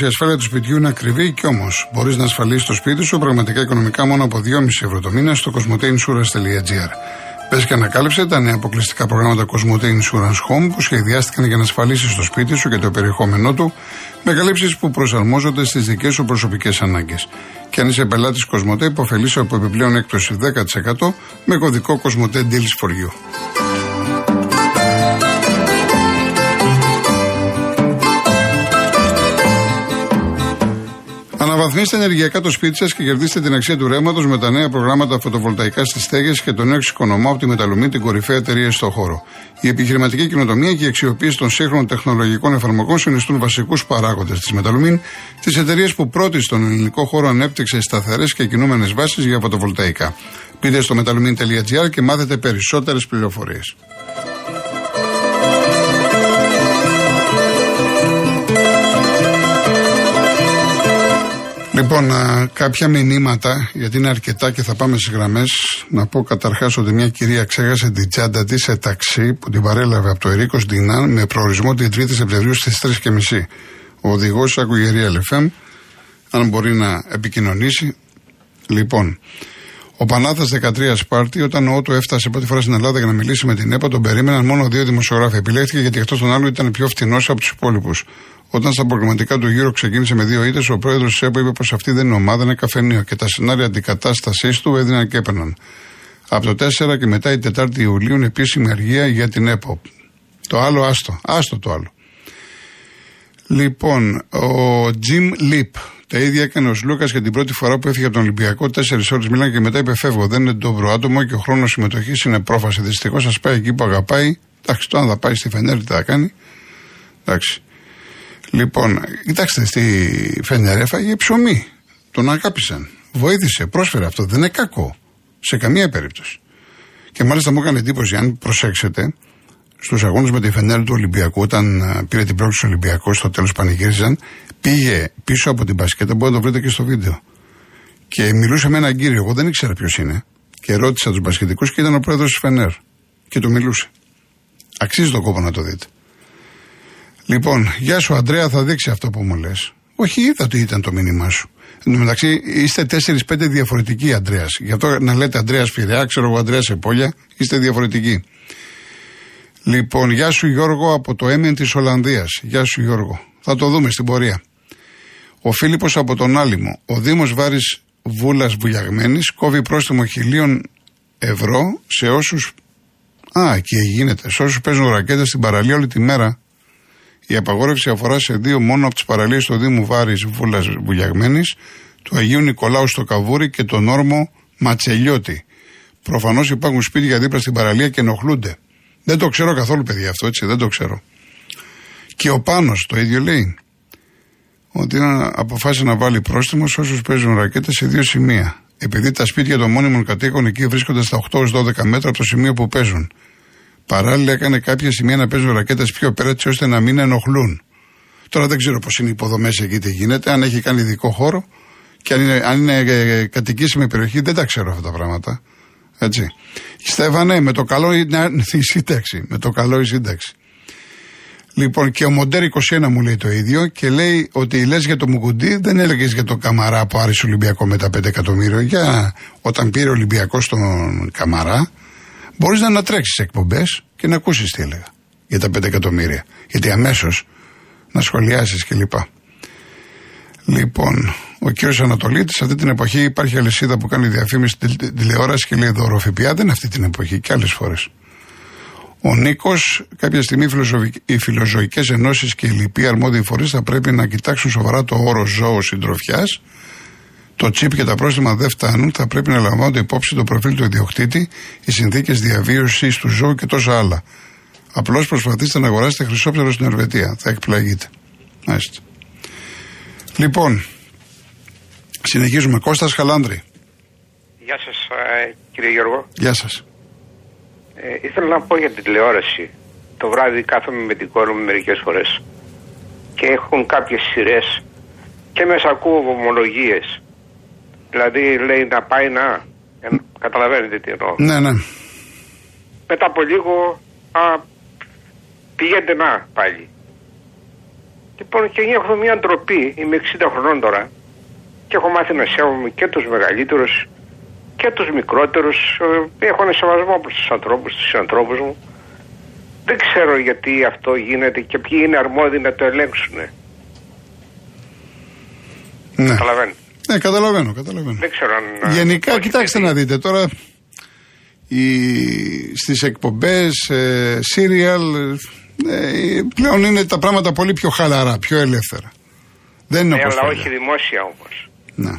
η ασφάλεια του σπιτιού είναι ακριβή και όμως μπορείς να ασφαλίσεις το σπίτι σου πραγματικά οικονομικά μόνο από 2,5 ευρώ το μήνα στο cosmoteinsurance.gr. Πες και ανακάλυψε τα νέα αποκλειστικά προγράμματα Cosmote Insurance Home που σχεδιάστηκαν για να ασφαλίσεις το σπίτι σου και το περιεχόμενό του με καλύψεις που προσαρμόζονται στις δικές σου προσωπικές ανάγκες. Και αν είσαι πελάτης Cosmote, υποφελεί από επιπλέον έκπτωση 10% με κωδικό Cosmote Deals for You. Αναβαθμίστε ενεργειακά το σπίτι σας και κερδίστε την αξία του ρεύματος με τα νέα προγράμματα φωτοβολταϊκά στις στέγες και το νέο εξοικονομώ από τη Μεταλομή, την κορυφαία εταιρεία στο χώρο. Η επιχειρηματική κοινοτομία και η αξιοποίηση των σύγχρονων τεχνολογικών εφαρμογών συνιστούν βασικούς παράγοντες της Μεταλομή, της εταιρείας που πρώτη στον ελληνικό χώρο ανέπτυξε σταθερές και κινούμενες βάσεις για φωτοβολταϊκά. Πείτε στο metalumin.gr και μάθετε περισσότερες πληροφορίες. Λοιπόν, κάποια μηνύματα, γιατί είναι αρκετά και θα πάμε στις γραμμές. Να πω καταρχάς ότι μια κυρία ξέχασε την τσάντα της σε ταξί που την παρέλαβε από το Ερίκο Ντινάν με προορισμό την 3η Σεπτεμβρίου στις 3.30. Ο οδηγός άκουγε LFM, αν μπορεί να επικοινωνήσει. Λοιπόν, ο Πανάθας 13 Σπάρτη, όταν ο Ότο έφτασε πρώτη φορά στην Ελλάδα για να μιλήσει με την ΕΠΑ, τον περίμεναν μόνο δύο δημοσιογράφοι. Επιλέχθηκε γιατί εκτός των άλλων ήταν πιο φτηνός από τους υπόλοιπους. Όταν στα προγραμματικά του γύρω ξεκίνησε με δύο ήττες, ο πρόεδρος της ΕΠΟ είπε πως αυτή δεν είναι ομάδα, είναι καφενείο και τα σενάρια αντικατάστασής του έδιναν και έπαιρναν. Από το 4 και μετά η 4η Ιουλίου είναι επίσημη αργία για την ΕΠΟ. Το άλλο άστο. Άστο το άλλο. Λοιπόν, ο Jim Lip. Τα ίδια έκανε ο Λούκα και την πρώτη φορά που έφυγε από τον Ολυμπιακό. Τέσσερις ώρες μιλάνε και μετά είπε: Φεύγω. Δεν είναι το άτομο και ο χρόνος συμμετοχής είναι πρόφαση. Δυστυχώς σα πάει εκεί που αγαπάει. Εντάξει, τώρα θα πάει στη Φενέρ, τι θα κάνει. Εντάξει. Λοιπόν, κοιτάξτε, στη Φενέρ έφαγε ψωμί. Τον αγάπησαν. Βοήθησε, πρόσφερε αυτό. Δεν είναι κακό. Σε καμία περίπτωση. Και μάλιστα μου έκανε εντύπωση, αν προσέξετε, στους αγώνες με τη Φενέρ του Ολυμπιακού, όταν ε, πήρε την πρόκληση του Ολυμπιακού, στο τέλος πανηγύριζαν, πήγε πίσω από την μπασκέτα, μπορείτε να το βρείτε και στο βίντεο. Και μιλούσε με έναν κύριο, εγώ δεν ήξερα ποιος είναι. Και ρώτησα τους μπασκετικούς και ήταν ο πρόεδρος της Φενέρ. Και του μιλούσε. Αξίζει τον κόπο να το δείτε. Λοιπόν, γεια σου Αντρέα, θα δείξει αυτό που μου λες. Όχι, είδα ότι ήταν το μήνυμά σου. Εν τω μεταξύ, είστε 4-5 διαφορετικοί Αντρέας. Γι' αυτό να λέτε Αντρέας Φιρεά, ξέρω εγώ Αντρέας Επόλια, είστε διαφορετικοί. Λοιπόν, γεια σου Γιώργο από το Έμεν της Ολλανδίας. Γεια σου Γιώργο. Θα το δούμε στην πορεία. Ο Φίλιππος από τον Άλυμο. Ο Δήμος Βάρης Βούλας Βουλιαγμένη κόβει πρόστιμο χιλίων ευρώ σε όσου. Α, εκεί γίνεται. Σε όσους παίζουν ρακέτες στην παραλία όλη τη μέρα η απαγόρευση αφορά σε δύο μόνο από τις παραλίες του Δήμου Βάρης Βούλας Βουλιαγμένη, του Αγίου Νικολάου στο Καβούρι και τον όρμο Ματσελιώτη. Προφανώς υπάρχουν σπίτια δίπλα στην παραλία και ενοχλούνται. Δεν το ξέρω καθόλου, παιδιά, αυτό έτσι, δεν το ξέρω. Και ο Πάνος το ίδιο λέει. Ότι αποφάσισε να βάλει πρόστιμος σε όσους παίζουν ρακέτες σε δύο σημεία. Επειδή τα σπίτια των μόνιμων κατοίκων εκεί βρίσκονται στα 8-12 μέτρα από το σημείο που παίζουν. Παράλληλα έκανε κάποια σημεία να παίζουν ρακέτες πιο πέρα έτσι ώστε να μην ενοχλούν. Τώρα δεν ξέρω πώς είναι οι υποδομές εκεί τι γίνεται, αν έχει κάνει ειδικό χώρο και αν είναι, αν είναι ε, κατοικήσιμη περιοχή, δεν τα ξέρω αυτά τα πράγματα. Έτσι. Στέφανε, με το καλό είναι η σύνταξη. Με το καλό η σύνταξη. Λοιπόν, και ο Μοντέρ 21 μου λέει το ίδιο και λέει ότι λες για το Μουκουντή δεν έλεγες για το Καμαρά που άρεσε Ολυμπιακό με τα 5 εκατομμύρια. Για όταν πήρε ο Ολυμπιακό τον Καμαρά, μπορείς να ανατρέξεις εκπομπές και να ακούσεις τι έλεγα για τα 5 εκατομμύρια. Γιατί αμέσως να σχολιάσεις κλπ. Λοιπόν, ο κύριος Ανατολίτης, αυτή την εποχή υπάρχει αλυσίδα που κάνει διαφήμιση στην τηλεόραση και λέει δωροφιπιά. Δεν είναι αυτή την εποχή και άλλες φορές. Ο Νίκος, κάποια στιγμή οι φιλοζωικές ενώσεις και οι λοιποί αρμόδιοι φορείς θα πρέπει να κοιτάξουν σοβαρά το όρο ζώο συντροφιάς το τσίπ και τα πρόστιμα δεν φτάνουν, θα πρέπει να λαμβάνονται υπόψη το προφίλ του ιδιοκτήτη, οι συνθήκες διαβίωσης του ζώου και τόσα άλλα. Απλώς προσπαθήστε να αγοράσετε χρυσόψαρο στην Ελβετία. Θα εκπλαγείτε. Μάλιστα. Λοιπόν, συνεχίζουμε. Κώστας Χαλάνδρη. Γεια σας ε, κύριε Γιώργο. Γεια σας. Ε, ήθελα να πω για την τηλεόραση. Το βράδυ κάθομαι με την κόρη μου μερικές φορές και έχουν κάποιες σειρές και μέσα ακούω ομολογίες Δηλαδή λέει να πάει να. Καταλαβαίνετε τι εννοώ. Ναι, ναι. Μετά από λίγο α, πηγαίνετε να πάλι. Λοιπόν, και νιώθω μια ντροπή. Είμαι 60 χρονών τώρα και έχω μάθει να σέβομαι και τους μεγαλύτερους και τους μικρότερους. Ε, έχω ένα σεβασμό προς τους ανθρώπους, τους ανθρώπου μου. Δεν ξέρω γιατί αυτό γίνεται και ποιοι είναι αρμόδιοι να το ελέγξουν. Ναι. Καταλαβαίνω. Ναι, καταλαβαίνω, καταλαβαίνω. Δεν ξέρω αν. ε, Γενικά, όχι, κοιτάξτε γιατί- να δείτε τώρα. Οι, στις εκπομπές, ε, serial, ε, πλέον είναι τα πράγματα πολύ πιο χαλαρά, πιο ελεύθερα. Δεν είναι Ναι, όπως αλλά παλιά. όχι δημόσια όμως. Ναι.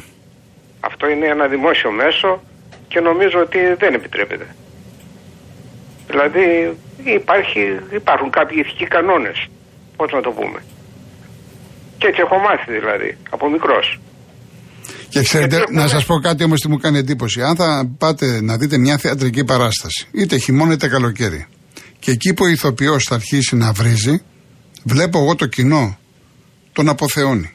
Αυτό είναι ένα δημόσιο μέσο και νομίζω ότι δεν επιτρέπεται. Δηλαδή υπάρχει, υπάρχουν κάποιοι ηθικοί κανόνες. Πώς να το πούμε. Και έτσι έχω μάθει δηλαδή, από μικρός. Και ξέρετε, Γιατί να έχουμε- σας πω κάτι όμως τι μου κάνει εντύπωση. Αν θα πάτε να δείτε μια θεατρική παράσταση, είτε χειμώνα είτε καλοκαίρι, και εκεί που ο ηθοποιός θα αρχίσει να βρίζει, βλέπω εγώ το κοινό τον αποθεώνει.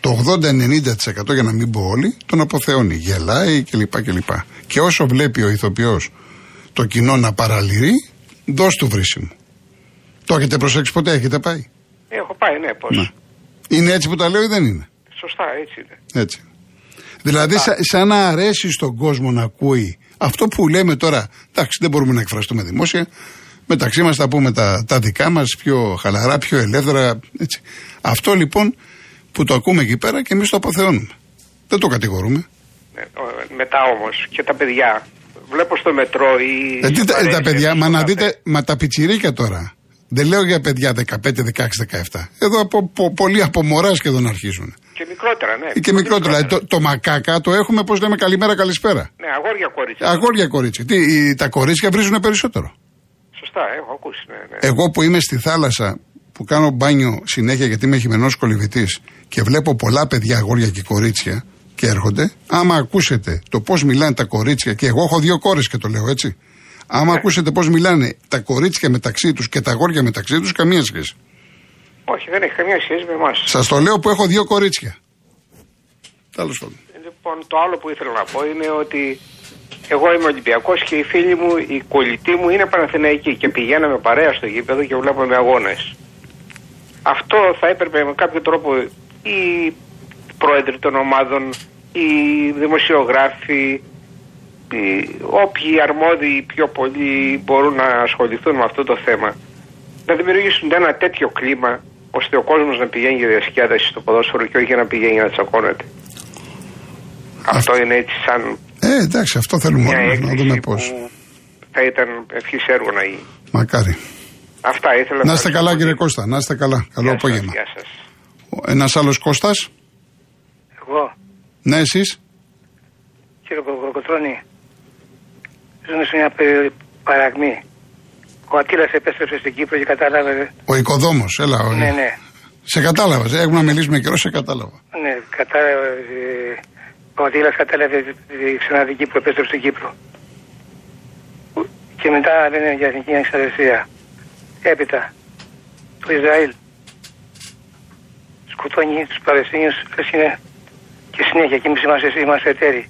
Το 80-90% για να μην πω όλοι, τον αποθεώνει. Γελάει κλπ. κλπ. Και όσο βλέπει ο ηθοποιός το κοινό να παραλυρεί, δώσ' του βρίσιμο. Το έχετε προσέξει ποτέ, έχετε πάει; Έχω πάει, ναι, πώς. Ναι. Είναι έτσι που τα λέω ή δεν είναι; Σωστά, έτσι είναι. Έτσι. Δηλαδή, σα, σαν να αρέσει στον κόσμο να ακούει αυτό που λέμε τώρα. Εντάξει, δεν μπορούμε να εκφραστούμε δημόσια. Μεταξύ μας θα πούμε τα, τα δικά μας πιο χαλαρά, πιο ελεύθερα. Έτσι. Αυτό λοιπόν που το ακούμε εκεί πέρα και εμείς το αποθεώνουμε. Δεν το κατηγορούμε. Ναι, ο- μετά όμως και τα παιδιά. Βλέπω στο μετρό ή... Ε, τι στο τα, τα παρέξενο, παιδιά, μα στο να καφέ. δείτε, μα τα πιτσιρίκια τώρα. Δεν λέω για παιδιά 15, 16, 17. Εδώ από, πο- πολλοί από μωρά σχεδόν αρχίζουν. Και μικρότερα, ναι. Ή και μικρότερο. Δηλαδή, το, το μακάκα το έχουμε, πώ λέμε, καλημέρα, καλησπέρα. Ναι, αγόρια κορίτσια. Αγόρια κορίτσια. Τι, οι- τα κορίτσια βρίζουν περισσότερο. Σωστά, έχω ακούσει, ναι, ναι. Εγώ που είμαι στη θάλασσα, που κάνω μπάνιο συνέχεια γιατί είμαι χειμενό κολυβητής και βλέπω πολλά παιδιά, αγόρια και κορίτσια και έρχονται, άμα ακούσετε το πώς μιλάνε τα κορίτσια, και εγώ έχω δύο κόρες και το λέω έτσι. Άμα ακούσετε πώς μιλάνε τα κορίτσια μεταξύ τους και τα αγόρια μεταξύ τους, καμία σχέση. Όχι, δεν έχει καμία σχέση με εμάς. Σας το λέω που έχω δύο κορίτσια. Τέλος πάντων. Λοιπόν, το άλλο που ήθελα να πω είναι ότι εγώ είμαι Ολυμπιακός και οι φίλοι μου, οι κολλητοί μου είναι Παναθηναϊκοί και πηγαίναμε παρέα στο γήπεδο και βλέπαμε αγώνες. Αυτό θα έπρεπε με κάποιο τρόπο οι πρόεδροι των ομάδων, οι δημοσιογράφοι, οι, όποιοι αρμόδιοι πιο πολύ μπορούν να ασχοληθούν με αυτό το θέμα, να δημιουργήσουν ένα τέτοιο κλίμα ώστε ο κόσμος να πηγαίνει για διασκέδαση στο ποδόσφαιρο και όχι για να πηγαίνει να τσακώνεται. Αυτό είναι έτσι σαν Ε, εντάξει, αυτό θέλουμε μια όλοι μας, να δούμε έκκληση πώς. που θα ήταν ευχής έργο να γίνει. Μακάρι. Αυτά ήθελα Να είστε ευχαριστώ καλά, πολύ. κύριε Κώστα. Να είστε καλά. Καλό Γεια σας, απόγευμα. Γεια σας. Ένας άλλος Κώστας; Εγώ, Ναι, εσείς; κύριε Κοκοτρώνη, ζούμε σε μια περίοδο παραγμή. Ο Ατήλας επέστρεψε στην Κύπρο και κατάλαβε. Ο οικοδόμος, έλα. ο- Ναι, ναι. Σε κατάλαβα. ε, Έχουμε να μιλήσουμε καιρό, σε κατάλαβα. Ναι, κατάλαβε. ε, Ο Ατήλας κατάλαβε ε, ξανά την Κύπρο, επέστρεψε στην Κύπρο. Και μετά λένε για εθνική ανεξαρτησία. Έπειτα, το Ισραήλ σκοτώνει τους Παλαιστίνιους, λες είναι και συνέχεια και εμείς είμαστε, είμαστε εταίροι.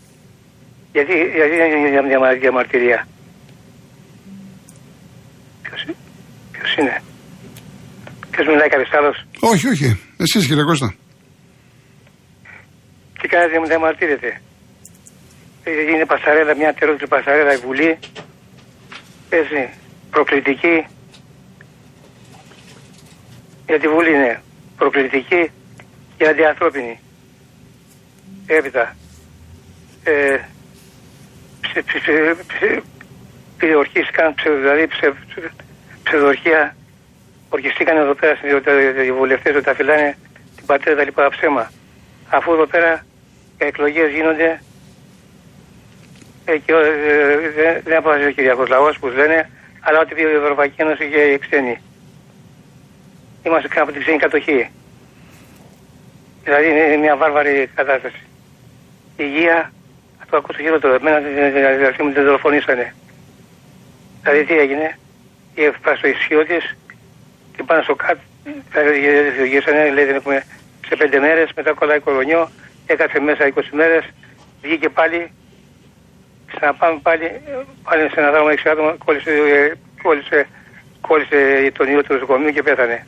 Γιατί, γιατί δεν είναι για μια διαμαρτυρία. Ποιος μιλάει κάποιος άλλος. Όχι, όχι. Εσεί, κύριε Κώστα. Και κανένα δεν διαμαρτύρεται. Ε, Είναι πασαρέλα, μια τεράστια πασαρέλα η Βουλή. Έτσι, προκλητική. Για τη Βουλή είναι προκλητική και αντιανθρώπινη. Έπειτα. Ε, ψε, ψε, ψε, ψε, πυριορχίστηκαν, ψε, δηλαδή ψε, ψε, ψευδορχία. Ορκιστήκαν εδώ πέρα στην- οι βουλευτές ότι τα φυλάνε την πατρίδα τα λοιπά ψέμα. Αφού εδώ πέρα οι εκλογές γίνονται ε, και ε, δεν, δεν αποφασίζει ο Κυριακός Λαός που λένε αλλά ό,τι πει η Ευρωπαϊκή Ένωση και οι ξένοι. Είμαστε κάπου από την ξένη κατοχή. Δηλαδή είναι μια βάρβαρη κατάσταση. Η υγεία, αυτό ακούω το χειρότερο, εμένα δηλαδή μου την δολοφονήσανε. Δηλαδή τι έγινε, η ευπαστοισιώτης την πάνω στο κάτω, γυρίσανε, λέει δεν έχουμε σε πέντε μέρες, μετά κολλάει κορονιό, έκατσε μέσα 20 μέρες, βγήκε πάλι, ξαναπάμε πάλι, πάλι σε ένα δράμα 6 άτομα, κόλλησε, ε, κόλλησε, κόλλησε τον ιό του νοσοκομείου και πέθανε.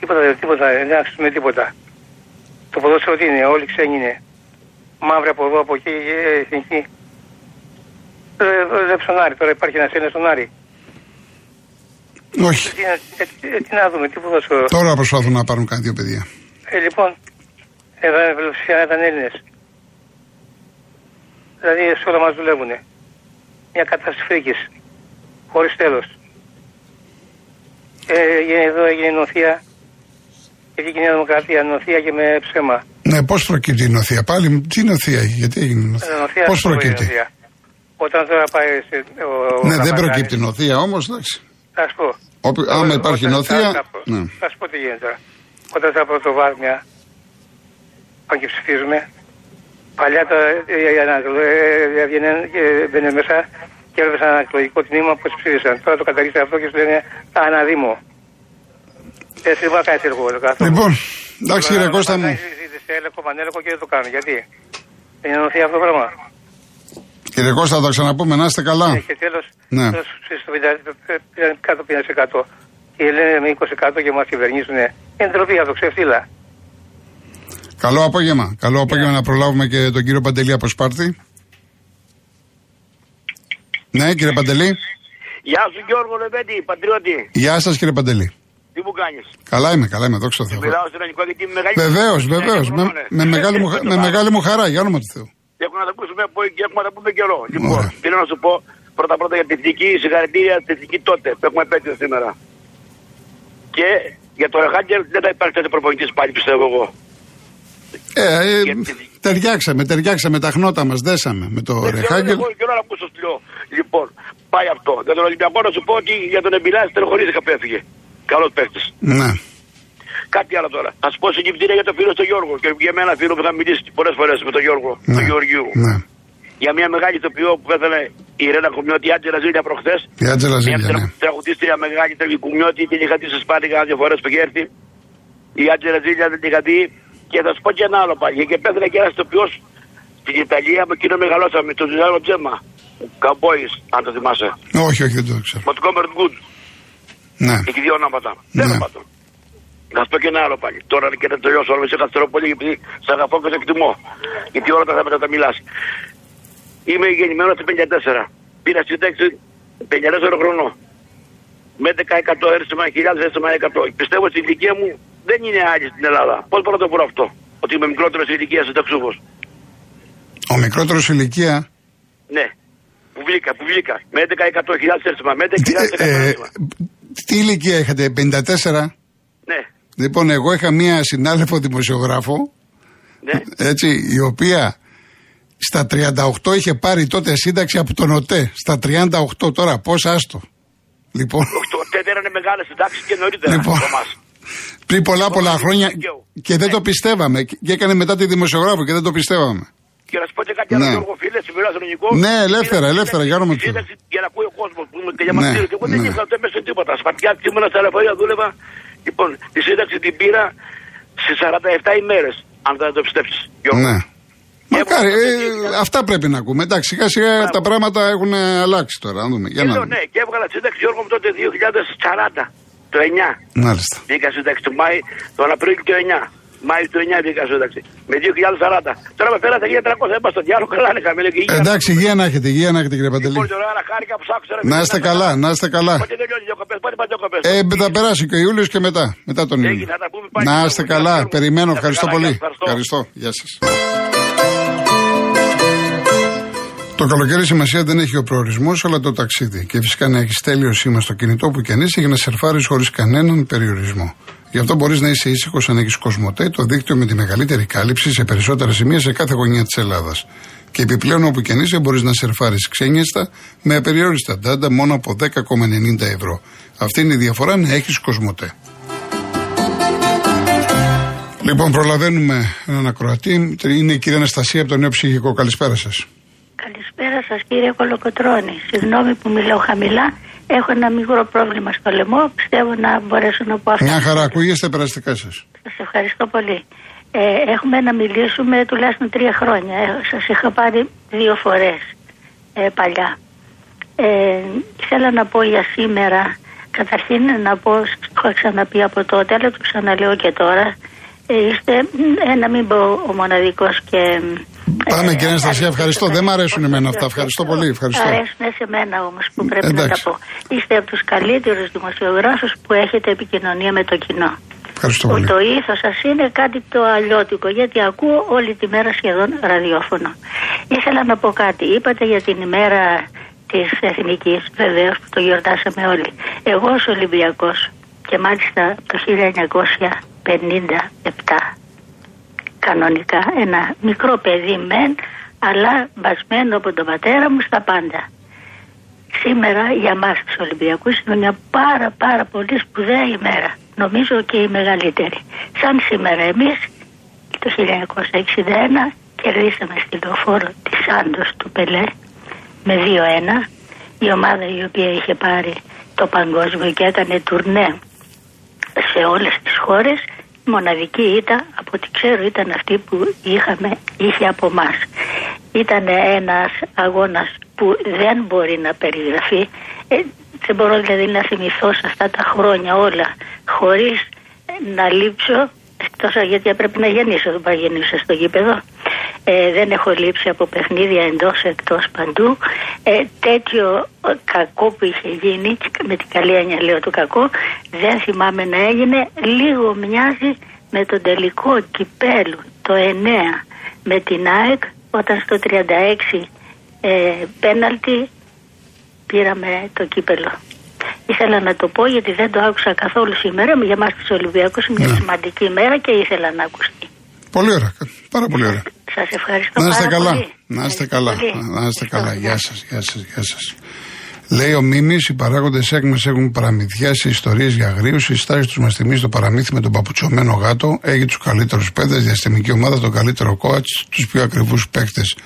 Τίποτα, δεν- τίποτα, δεν άξιζουμε τίποτα. Το ποδόσφαιρο τι είναι, όλοι ξένοι είναι. Μαύροι από εδώ, από εκεί, ε, εθνική. Ε, ε, Δεν ψωνάρει, τώρα υπάρχει ένας Έλληνα ψωνάρι. Όχι. Τι, να- ε, τι- ε, τι να δούμε, τι ποδόσφαιρο. Τώρα προσπαθούν να πάρουν κάτι δύο παιδιά. Ε, λοιπόν, εδώ η πλειοψηφία ήταν Έλληνες. Δηλαδή σε όλα μας δουλεύουν. Μια κατάσταση φρίκης. Χωρίς τέλος. Ε, έγινε εδώ έγινε νοθεία. Και βγήκε η Νέα Δημοκρατία. Νοθεία και με ψέμα. Ναι, πώς προκύπτει η νοθεία; Πάλι, τι νοθεία έχει, γιατί έγινε η νοθεία; Ε, νοθεία, Πώς πώς έγινε προκύπτει; νοθεία. Όταν τώρα πάει σε, ο, ο Ναι, δεν Ραφαγάνης, προκύπτει νοθεία όμως, εντάξει. Θα σου πω. Όποι- άμα Όταν- υπάρχει όταν νοθεία, θα- θα- ναι. Θα σου πω τι γίνεται τώρα. Όταν στα πρωτοβάθμια πάμε και ψηφίζουμε, παλιά τα ε, ε, ανα- ε, ε, έβγαινε και μπαίνε μέσα και έβλεπες ένα εκλογικό τμήμα που τους ψήφισαν. Τώρα το καταργήσαν αυτό και σου λένε αναδήμο. Έτσι δεν μπορεί να κάνει έργο το καθόλου. Λοιπόν, εντάξει κύριε Τώρα, Κώστα να μου. κάνει συζήτηση σε έλεγχο, πανέλεγχο και δεν το κάνουν. Γιατί; Δεν είναι νοθεία αυτό το πράγμα. Κύριε Κώστα, θα τα ξαναπούμε, να είστε καλά. Ε, Και τέλος, Ναι. στο 50, πήραν κάτω 50%. Και λένε με 20% και μας κυβερνήσουν. Είναι ντροπή αυτό, ξεφτύλα. Καλό απόγευμα. Καλό απόγευμα να προλάβουμε και τον κύριο Παντελή από Σπάρτη. Ναι, κύριε Παντελή. Γεια σου Γιώργο Λεβέντη, πατριώτη. Γεια σας, κύριε Παντελή. Τι μου κάνεις; Καλά είμαι, καλά είμαι, δόξα τω Θεώ. Μιλάω στον ελληνικό γιατί είμαι μεγάλη. Βεβαίως, Ναι, βεβαίως. ναι, Με, ναι. με, μεγάλη μου, χα- με μεγάλη μου χαρά, για όνομα του Θεού. Και έχουμε να τα ακούσουμε από και έχουμε να τα πούμε καιρό. Λοιπόν, Ωραία. θέλω να σου πω πρώτα πρώτα για την εθνική συγχαρητήρια την εθνική τότε που έχουμε επέτειο σήμερα. Και για το Ρεχάγκερ δεν θα υπάρχει τέτοιο προπονητής πάλι πιστεύω εγώ. Ε, ε, Γιατί- ταιριάξαμε, ταιριάξαμε τα χνότα μας, δέσαμε με το Δεν ξέρω, Ρεχάγκελ. Εγώ καιρό να ακούσω στο λέω. Λοιπόν, πάει αυτό. Για τον Ολυμπιακό να σου πω ότι για τον Εμπιλάς στενοχωρήθηκα που έφυγε. Καλός παίκτης. Ναι. Κάτι άλλο τώρα. Θα σου πω συγγυητήρια για το φίλο του Γιώργο και για μένα φίλο που θα μιλήσει πολλές φορές με τον Γιώργο, ναι. τον Γεωργίου. Ναι. Για μια μεγάλη ηθοποιό που πέθανε η Ρένα Κουμιώτη, η Άντζελα Ζήλια προχθές. Η Άτζελα Μια Ζήλια, ναι. τρα- τραγουδίστρια μεγάλη τραγουδική Κουμιώτη, την είχα τη σπάνι κάνα δύο φορές που είχε έρθει. Η Άντζελα Ζήλια δεν την είχα δει. Και θα σου πω και ένα άλλο πάλι. Και πέθανε και ένας ηθοποιό στην Ιταλία με εκείνο μεγαλώσαμε, τον Ζηλάνο Τζέμα. Καμπόης, αν το θυμάσαι. Όχι, όχι, δεν το ξέρω. Με τον Κόμπερτ Γκουντ. Ναι. Έχει δύο ονόματα. Ναι. Τέλο πάντων. Να σου πω και ένα άλλο πάλι. Τώρα και να τελειώσω, αλλά με σε καθυστερώ πολύ επειδή σε αγαπώ και σε εκτιμώ. Γιατί όλα τα θέματα τα μιλάς. Είμαι γεννημένος το 54. Πήρα σύνταξη 54 χρονών. Με 10% έρθιμα, 1000 έρθιμα 100. Πιστεύω ότι η ηλικία μου δεν είναι άλλη στην Ελλάδα. Πώς μπορώ να το πω αυτό, Ότι είμαι μικρότερος ηλικία συνταξούχο. Ο μικρότερος ηλικία; Ναι. Που βγήκα, που βγήκα. Με 11% 1000 έρθιμα, με 11.000 Ε, ε, έρθιμα. τι ηλικία είχατε, 54. Ναι, Λοιπόν, εγώ είχα μία συνάδελφο δημοσιογράφο, ναι. έτσι, η οποία στα 38 είχε πάρει τότε σύνταξη από τον ΟΤΕ. Στα 38 τώρα, πώς άστο. Λοιπόν, Όχι, τότε δεν ήταν μεγάλες συντάξεις και νωρίτερα Λοιπόν. από εμάς. πριν πολλά πολλά χρόνια δικαίου. και δεν το πιστεύαμε. Και έκανε μετά τη δημοσιογράφο και δεν το πιστεύαμε. Και να σου πω και κάτι άλλο, Ναι. Γιώργο, φίλε, συμμερά στον ελληνικό. Ναι, ελεύθερα, ελεύθερα, για όνομα του Θεού. Σύνταξη Για να ακούει ο κόσμος που είμαι και για Ναι, μαρτύριο. Και εγώ δεν ναι. ήθελα ούτε μέσα σε τίποτα. Σπατιά ήμουνα στα λεωφορεία, δούλευα. Λοιπόν, τη σύνταξη την πήρα σε 47 ημέρες, αν δεν το πιστέψεις. Ναι. Μακάρι, ε, αυτά πρέπει να ακούμε. Εντάξει, σιγά σιγά τα πράγματα έχουν αλλάξει τώρα. Να δούμε. Για Και να λέω, δούμε. ναι, και έβγαλα σύνταξη Γιώργο μου τότε 2040. Το 9. Μάλιστα. Βγήκα σύνταξη του Μάη, τον Απρίλιο του 9. Μάη του 9 βγήκα σύνταξη. Με 2040. Τώρα με πέρασε 1300, έπα στο διάλογο, καλά είναι χαμένη και υγεία. Εντάξει, υγεία να έχετε, υγεία να έχετε κύριε Παντελή. Λοιπόν, τώρα χάρηκα που σ' άκουσα, ρε, Να φίλε, είστε καλά, να είστε καλά. Πότε τελειώνει οι διακοπές, πότε πάνε οι διακοπές. Ε, θα περάσει και ο Ιούλιος και μετά. Μετά τον Έγινε, Ιούλιο. θα τα πούμε πάλι. Να είστε Ευχαριστώ. καλά. Ευχαριστώ. Περιμένω. Να είστε Ευχαριστώ καλά. πολύ. Ευχαριστώ. Ευχαριστώ. Γεια σας. Το καλοκαίρι σημασία δεν έχει ο προορισμός, αλλά το ταξίδι. Και φυσικά να έχεις τέλειο σήμα στο κινητό που και αν είσαι για να σερφάρεις χωρίς κανέναν περιορισμό. Γι' αυτό μπορείς να είσαι ήσυχος αν έχεις Κοσμοτέ, το δίκτυο με τη μεγαλύτερη κάλυψη σε περισσότερα σημεία σε κάθε γωνιά της Ελλάδας. Και επιπλέον όπου και αν είσαι μπορείς να σερφάρεις ξένιαστα με απεριόριστα ντάντα μόνο από 10,90 ευρώ. Αυτή είναι η διαφορά να έχεις Κοσμοτέ. Λοιπόν, προλαβαίνουμε έναν ακροατή. Είναι η κυρία Αναστασία από το Νέο Ψυχικό. Καλησπέρα σας. Καλησπέρα σας κύριε Κολοκοτρώνη. Συγγνώμη που μιλάω χαμηλά. Έχω ένα μικρό πρόβλημα στο λαιμό. Πιστεύω να μπορέσω να πω αυτά. Μια χαρά, ακούγεστε περαστικά σας. Σας ευχαριστώ πολύ. Ε, έχουμε να μιλήσουμε τουλάχιστον τρία χρόνια. Ε, σας είχα πάρει δύο φορές ε, παλιά. Ε, θέλω να πω για σήμερα καταρχήν να πω, το έχω ξαναπεί από τότε, αλλά το ξαναλέω και τώρα. Ε, είστε, ε, να μην πω ο μοναδικός και. Πάμε ε, κύριε Αναστασία, ευχαριστώ. Δεν μ' αρέσουν εμένα αυτά. Ευχαριστώ πολύ. Ευχαριστώ. Αρέσουν σε μένα όμως που πρέπει να Εντάξει. τα πω. Είστε από τους καλύτερους δημοσιογράφους που έχετε επικοινωνία με το κοινό. Ευχαριστώ Το, πολύ. το ήθος σας είναι κάτι το αλλιώτικο γιατί ακούω όλη τη μέρα σχεδόν ραδιόφωνο. Ήθελα να πω κάτι. Είπατε για την ημέρα της Εθνικής βεβαίως που το γιορτάσαμε όλοι. Εγώ ως Ολυμπιακός και μάλιστα το 1957 κανονικά ένα μικρό παιδί μεν αλλά μπασμένο από τον πατέρα μου στα πάντα. Σήμερα για μας τους Ολυμπιακούς είναι μια πάρα πάρα πολύ σπουδαία ημέρα. Νομίζω και η μεγαλύτερη. Σαν σήμερα εμείς το 1961 κερδίσαμε στη λεωφόρο της Σάντος του Πελέ με 2-1. Η ομάδα η οποία είχε πάρει το παγκόσμιο και έκανε τουρνέ σε όλες τις χώρες η μοναδική ήταν, από ό,τι ξέρω, ήταν αυτή που είχαμε, είχε από εμά. Ήταν ένας αγώνας που δεν μπορεί να περιγραφεί. Ε, δεν μπορώ δηλαδή να θυμηθώ σε αυτά τα χρόνια όλα χωρίς να λείψω εκτός γιατί έπρεπε να γεννήσω, δεν πάω να γεννήσω στο γήπεδο. Ε, δεν έχω λείψει από παιχνίδια εντός εκτός παντού. Ε, τέτοιο ε, κακό που είχε γίνει, και με την καλή έννοια λέω το κακό, δεν θυμάμαι να έγινε. Λίγο μοιάζει με τον τελικό κυπέλου το 9 με την ΑΕΚ όταν στο 36 ε, πέναλτι πήραμε το κύπελο. Ήθελα να το πω γιατί δεν το άκουσα καθόλου σήμερα. Για εμάς τους Ολυμπιακούς είναι μια Ναι. σημαντική μέρα και ήθελα να ακουστεί. Πολύ ωραία. Πάρα πολύ ωραία. Σας ευχαριστώ Να είστε πάρα καλά. πολύ. Να είστε Ευχαριστώ καλά. πολύ. Να είστε καλά. Ευχαριστώ. Γεια σας, γεια σας, γεια σας. Λέει ο Μίμης, οι παράγοντες έκμε έχουν παραμυθιάσει ιστορίες για αγρίους. Η στάση τους μας θυμίζει το παραμύθι με τον παπουτσωμένο γάτο. Έχει τους καλύτερους παίδε, διαστημική ομάδα, τον καλύτερο κόατ, τους πιο ακριβούς παίκτες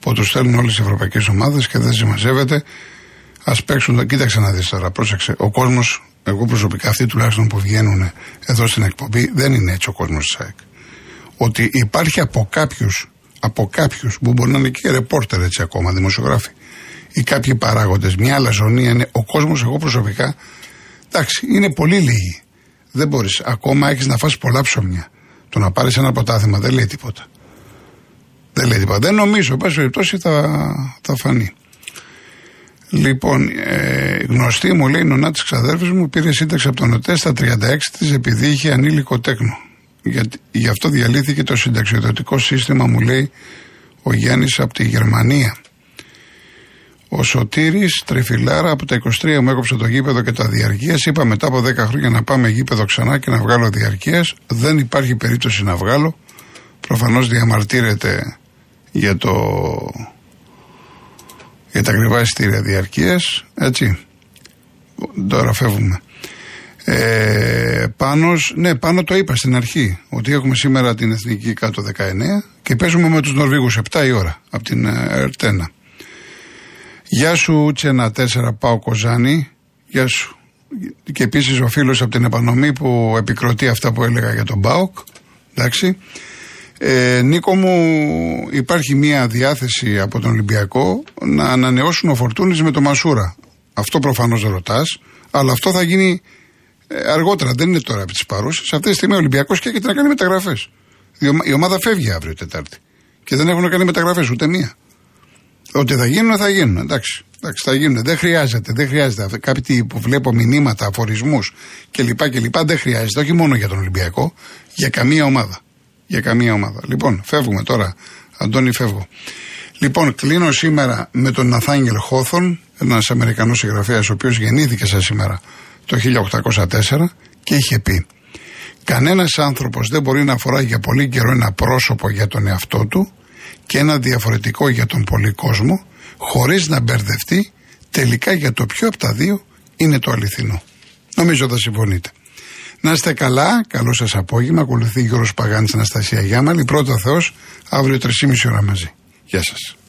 που τους στέλνουν όλες οι ευρωπαϊκές ομάδες και δεν συμμαζεύεται. Α παίξουν. το- Κοίταξε να δεις τώρα, πρόσεξε. Ο κόσμος, εγώ προσωπικά, αυτοί τουλάχιστον που βγαίνουν εδώ στην εκπομπή, δεν είναι έτσι ο κόσμος της ΑΕΚ. Ότι υπάρχει από κάποιους, από κάποιους που μπορεί να είναι και ρεπόρτερ έτσι ακόμα, δημοσιογράφοι, ή κάποιοι παράγοντες, μια αλαζονία είναι ο κόσμος, εγώ προσωπικά, εντάξει, είναι πολύ λίγοι. Δεν μπορείς. Ακόμα έχεις να φας πολλά ψωμιά. Το να πάρεις ένα ποτάθημα δεν λέει τίποτα. Δεν λέει τίποτα. Δεν νομίζω, εν πάση περιπτώσει θα, θα φανεί. Λοιπόν, ε, γνωστή μου λέει η νονά της ξαδέρφης μου πήρε σύνταξη από τον ΟΤΕ στα 36 της επειδή είχε ανήλικο τέκνο. Γιατί, γι' αυτό διαλύθηκε το συνταξιοδοτικό σύστημα, μου λέει ο Γιάννης από τη Γερμανία. Ο Σωτήρης Τρεφιλάρα από τα 23 μου έκοψε το γήπεδο και τα διαρκεία. Είπα μετά από 10 χρόνια να πάμε γήπεδο ξανά και να βγάλω διαρκεία. Δεν υπάρχει περίπτωση να βγάλω. Προφανώς διαμαρτύρεται για το για τα ακριβά εισιτήρια διαρκείας. Έτσι. Τώρα φεύγουμε. Ε, Πάνος, ναι, πάνω το είπα στην αρχή ότι έχουμε σήμερα την εθνική κάτω 19 και παίζουμε με τους Νορβήγους 7 η ώρα από την ε, Ερτένα. Γεια σου Τσένα 4 Πάο Κοζάνη. Γεια σου. Και επίσης ο φίλος από την επανομή που επικροτεί αυτά που έλεγα για τον Μπάοκ. Εντάξει. Ε, Νίκο μου υπάρχει μια διάθεση από τον Ολυμπιακό να ανανεώσουν ο Φορτούνης με το Μασούρα. Αυτό προφανώς ρωτάς, αλλά αυτό θα γίνει ε, αργότερα, δεν είναι τώρα από τις παρούσες. Αυτή τη στιγμή ο Ολυμπιακός και έχετε να κάνει μεταγραφές. Η, ομα- η ομάδα φεύγει αύριο Τετάρτη και δεν έχουν κάνει μεταγραφές ούτε μία. Ότι θα γίνουν, θα γίνουν. Εντάξει, εντάξει θα γίνουν. Δεν χρειάζεται, δεν χρειάζεται. Αυτοί- Κάποιοι που βλέπω μηνύματα, αφορισμούς κλπ. κλπ. Δεν χρειάζεται. Όχι μόνο για τον Ολυμπιακό, για καμία ομάδα. Για καμία ομάδα. Λοιπόν, φεύγουμε τώρα. Αντώνη, φεύγω. Λοιπόν, κλείνω σήμερα με τον Ναθάνγελ Χόθον, ένας Αμερικανός συγγραφέας, ο οποίος γεννήθηκε σαν σήμερα το 1804 και είχε πει: Κανένας άνθρωπος δεν μπορεί να φοράει για πολύ καιρό ένα πρόσωπο για τον εαυτό του και ένα διαφορετικό για τον πολύ κόσμο, χωρίς να μπερδευτεί τελικά για το ποιο από τα δύο είναι το αληθινό. Νομίζω θα συμφωνείτε. Να είστε καλά, καλό σας απόγευμα. Ακολουθεί Γιώργος Παγάνης Αναστασία Γιάμαλη. Πρώτα Θεός, αύριο 3,5 ώρα μαζί. Γεια σας.